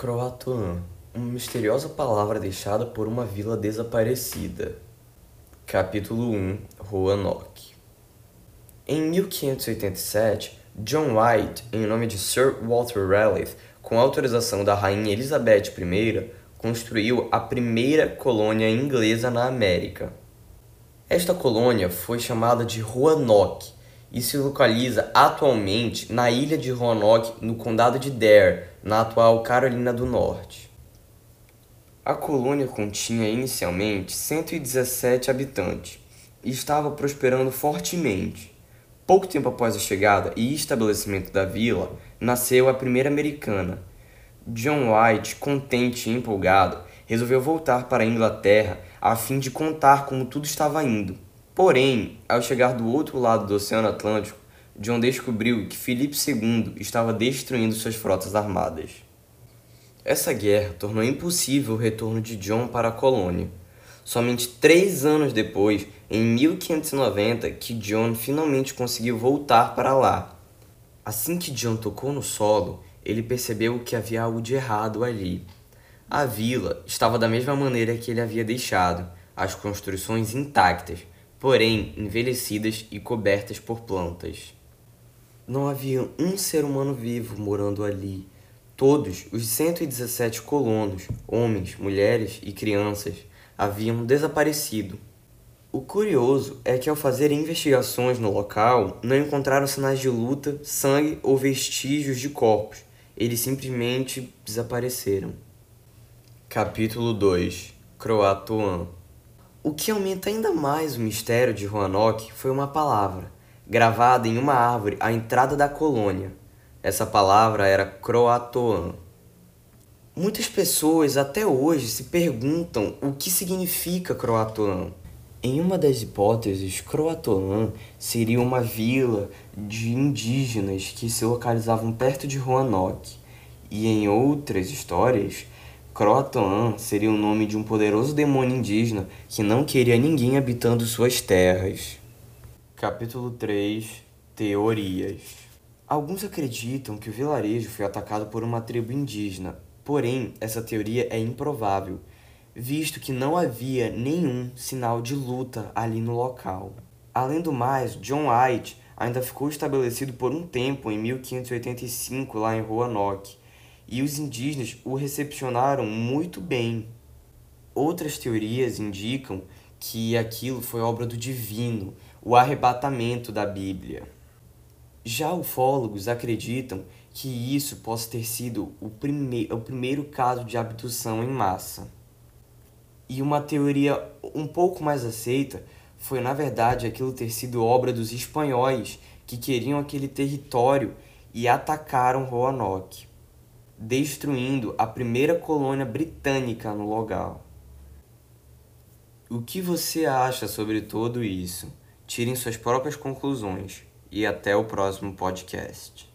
Croatoan, uma misteriosa palavra deixada por uma vila desaparecida. Capítulo 1 Roanoke Em 1587, John White, em nome de Sir Walter Raleigh, com autorização da Rainha Elizabeth I, construiu a primeira colônia inglesa na América. Esta colônia foi chamada de Roanoke e se localiza atualmente na ilha de Roanoke, no condado de Dare, na atual Carolina do Norte. A colônia continha inicialmente 117 habitantes e estava prosperando fortemente. Pouco tempo após a chegada e estabelecimento da vila, nasceu a primeira americana. John White, contente e empolgado, resolveu voltar para a Inglaterra a fim de contar como tudo estava indo. Porém, ao chegar do outro lado do Oceano Atlântico, John descobriu que Filipe II estava destruindo suas frotas armadas. Essa guerra tornou impossível o retorno de John para a colônia. Somente três anos depois, em 1590, que John finalmente conseguiu voltar para lá. Assim que John tocou no solo, ele percebeu que havia algo de errado ali. A vila estava da mesma maneira que ele havia deixado, as construções intactas, porém envelhecidas e cobertas por plantas. Não havia um ser humano vivo morando ali. Todos os 117 colonos, homens, mulheres e crianças, haviam desaparecido. O curioso é que, ao fazer investigações no local, não encontraram sinais de luta, sangue ou vestígios de corpos. Eles simplesmente desapareceram. Capítulo 2 Croatoan o que aumenta ainda mais o mistério de Roanoke foi uma palavra, gravada em uma árvore à entrada da colônia. Essa palavra era Croatoan. Muitas pessoas até hoje se perguntam o que significa Croatoan. Em uma das hipóteses, Croatoan seria uma vila de indígenas que se localizavam perto de Roanoke, e em outras histórias, Croatoan seria o nome de um poderoso demônio indígena que não queria ninguém habitando suas terras. Capítulo 3 Teorias Alguns acreditam que o vilarejo foi atacado por uma tribo indígena, porém essa teoria é improvável, visto que não havia nenhum sinal de luta ali no local. Além do mais, John White ainda ficou estabelecido por um tempo em 1585 lá em Roanoke, e os indígenas o recepcionaram muito bem. Outras teorias indicam que aquilo foi obra do divino, o arrebatamento da Bíblia. Já ufólogos acreditam que isso possa ter sido o, prime o primeiro caso de abdução em massa. E uma teoria um pouco mais aceita foi, na verdade, aquilo ter sido obra dos espanhóis que queriam aquele território e atacaram Roanoke destruindo a primeira colônia britânica no local. O que você acha sobre tudo isso? Tirem suas próprias conclusões e até o próximo podcast.